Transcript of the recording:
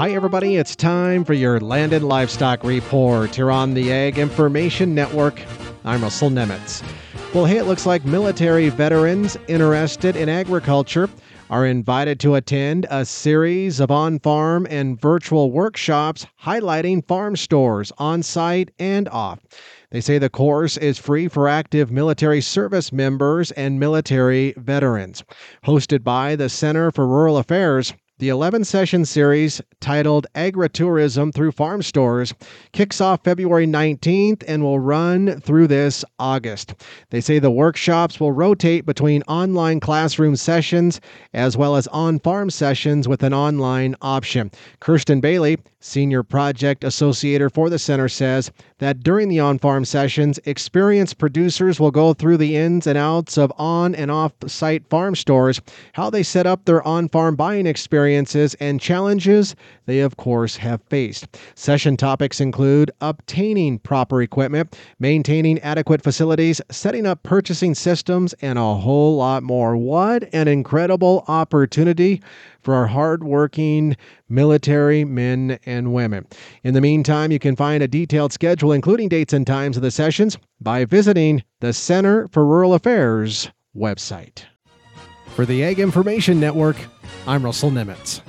Hi, everybody. It's time for your Land and Livestock Report here on the Ag Information Network. I'm Russell Nemitz. Well, hey, it looks like military veterans interested in agriculture are invited to attend a series of on farm and virtual workshops highlighting farm stores on site and off. They say the course is free for active military service members and military veterans. Hosted by the Center for Rural Affairs, the 11 session series, titled Agritourism Through Farm Stores, kicks off February 19th and will run through this August. They say the workshops will rotate between online classroom sessions as well as on farm sessions with an online option. Kirsten Bailey, Senior Project Associator for the center, says that during the on farm sessions, experienced producers will go through the ins and outs of on and off site farm stores, how they set up their on farm buying experiences, and challenges they, of course, have faced. Session topics include obtaining proper equipment, maintaining adequate facilities, setting up purchasing systems, and a whole lot more. What an incredible opportunity for our hardworking military men and women. In the meantime, you can find a detailed schedule, including dates and times of the sessions, by visiting the Center for Rural Affairs website. For the Ag Information Network, I'm Russell Nemitz.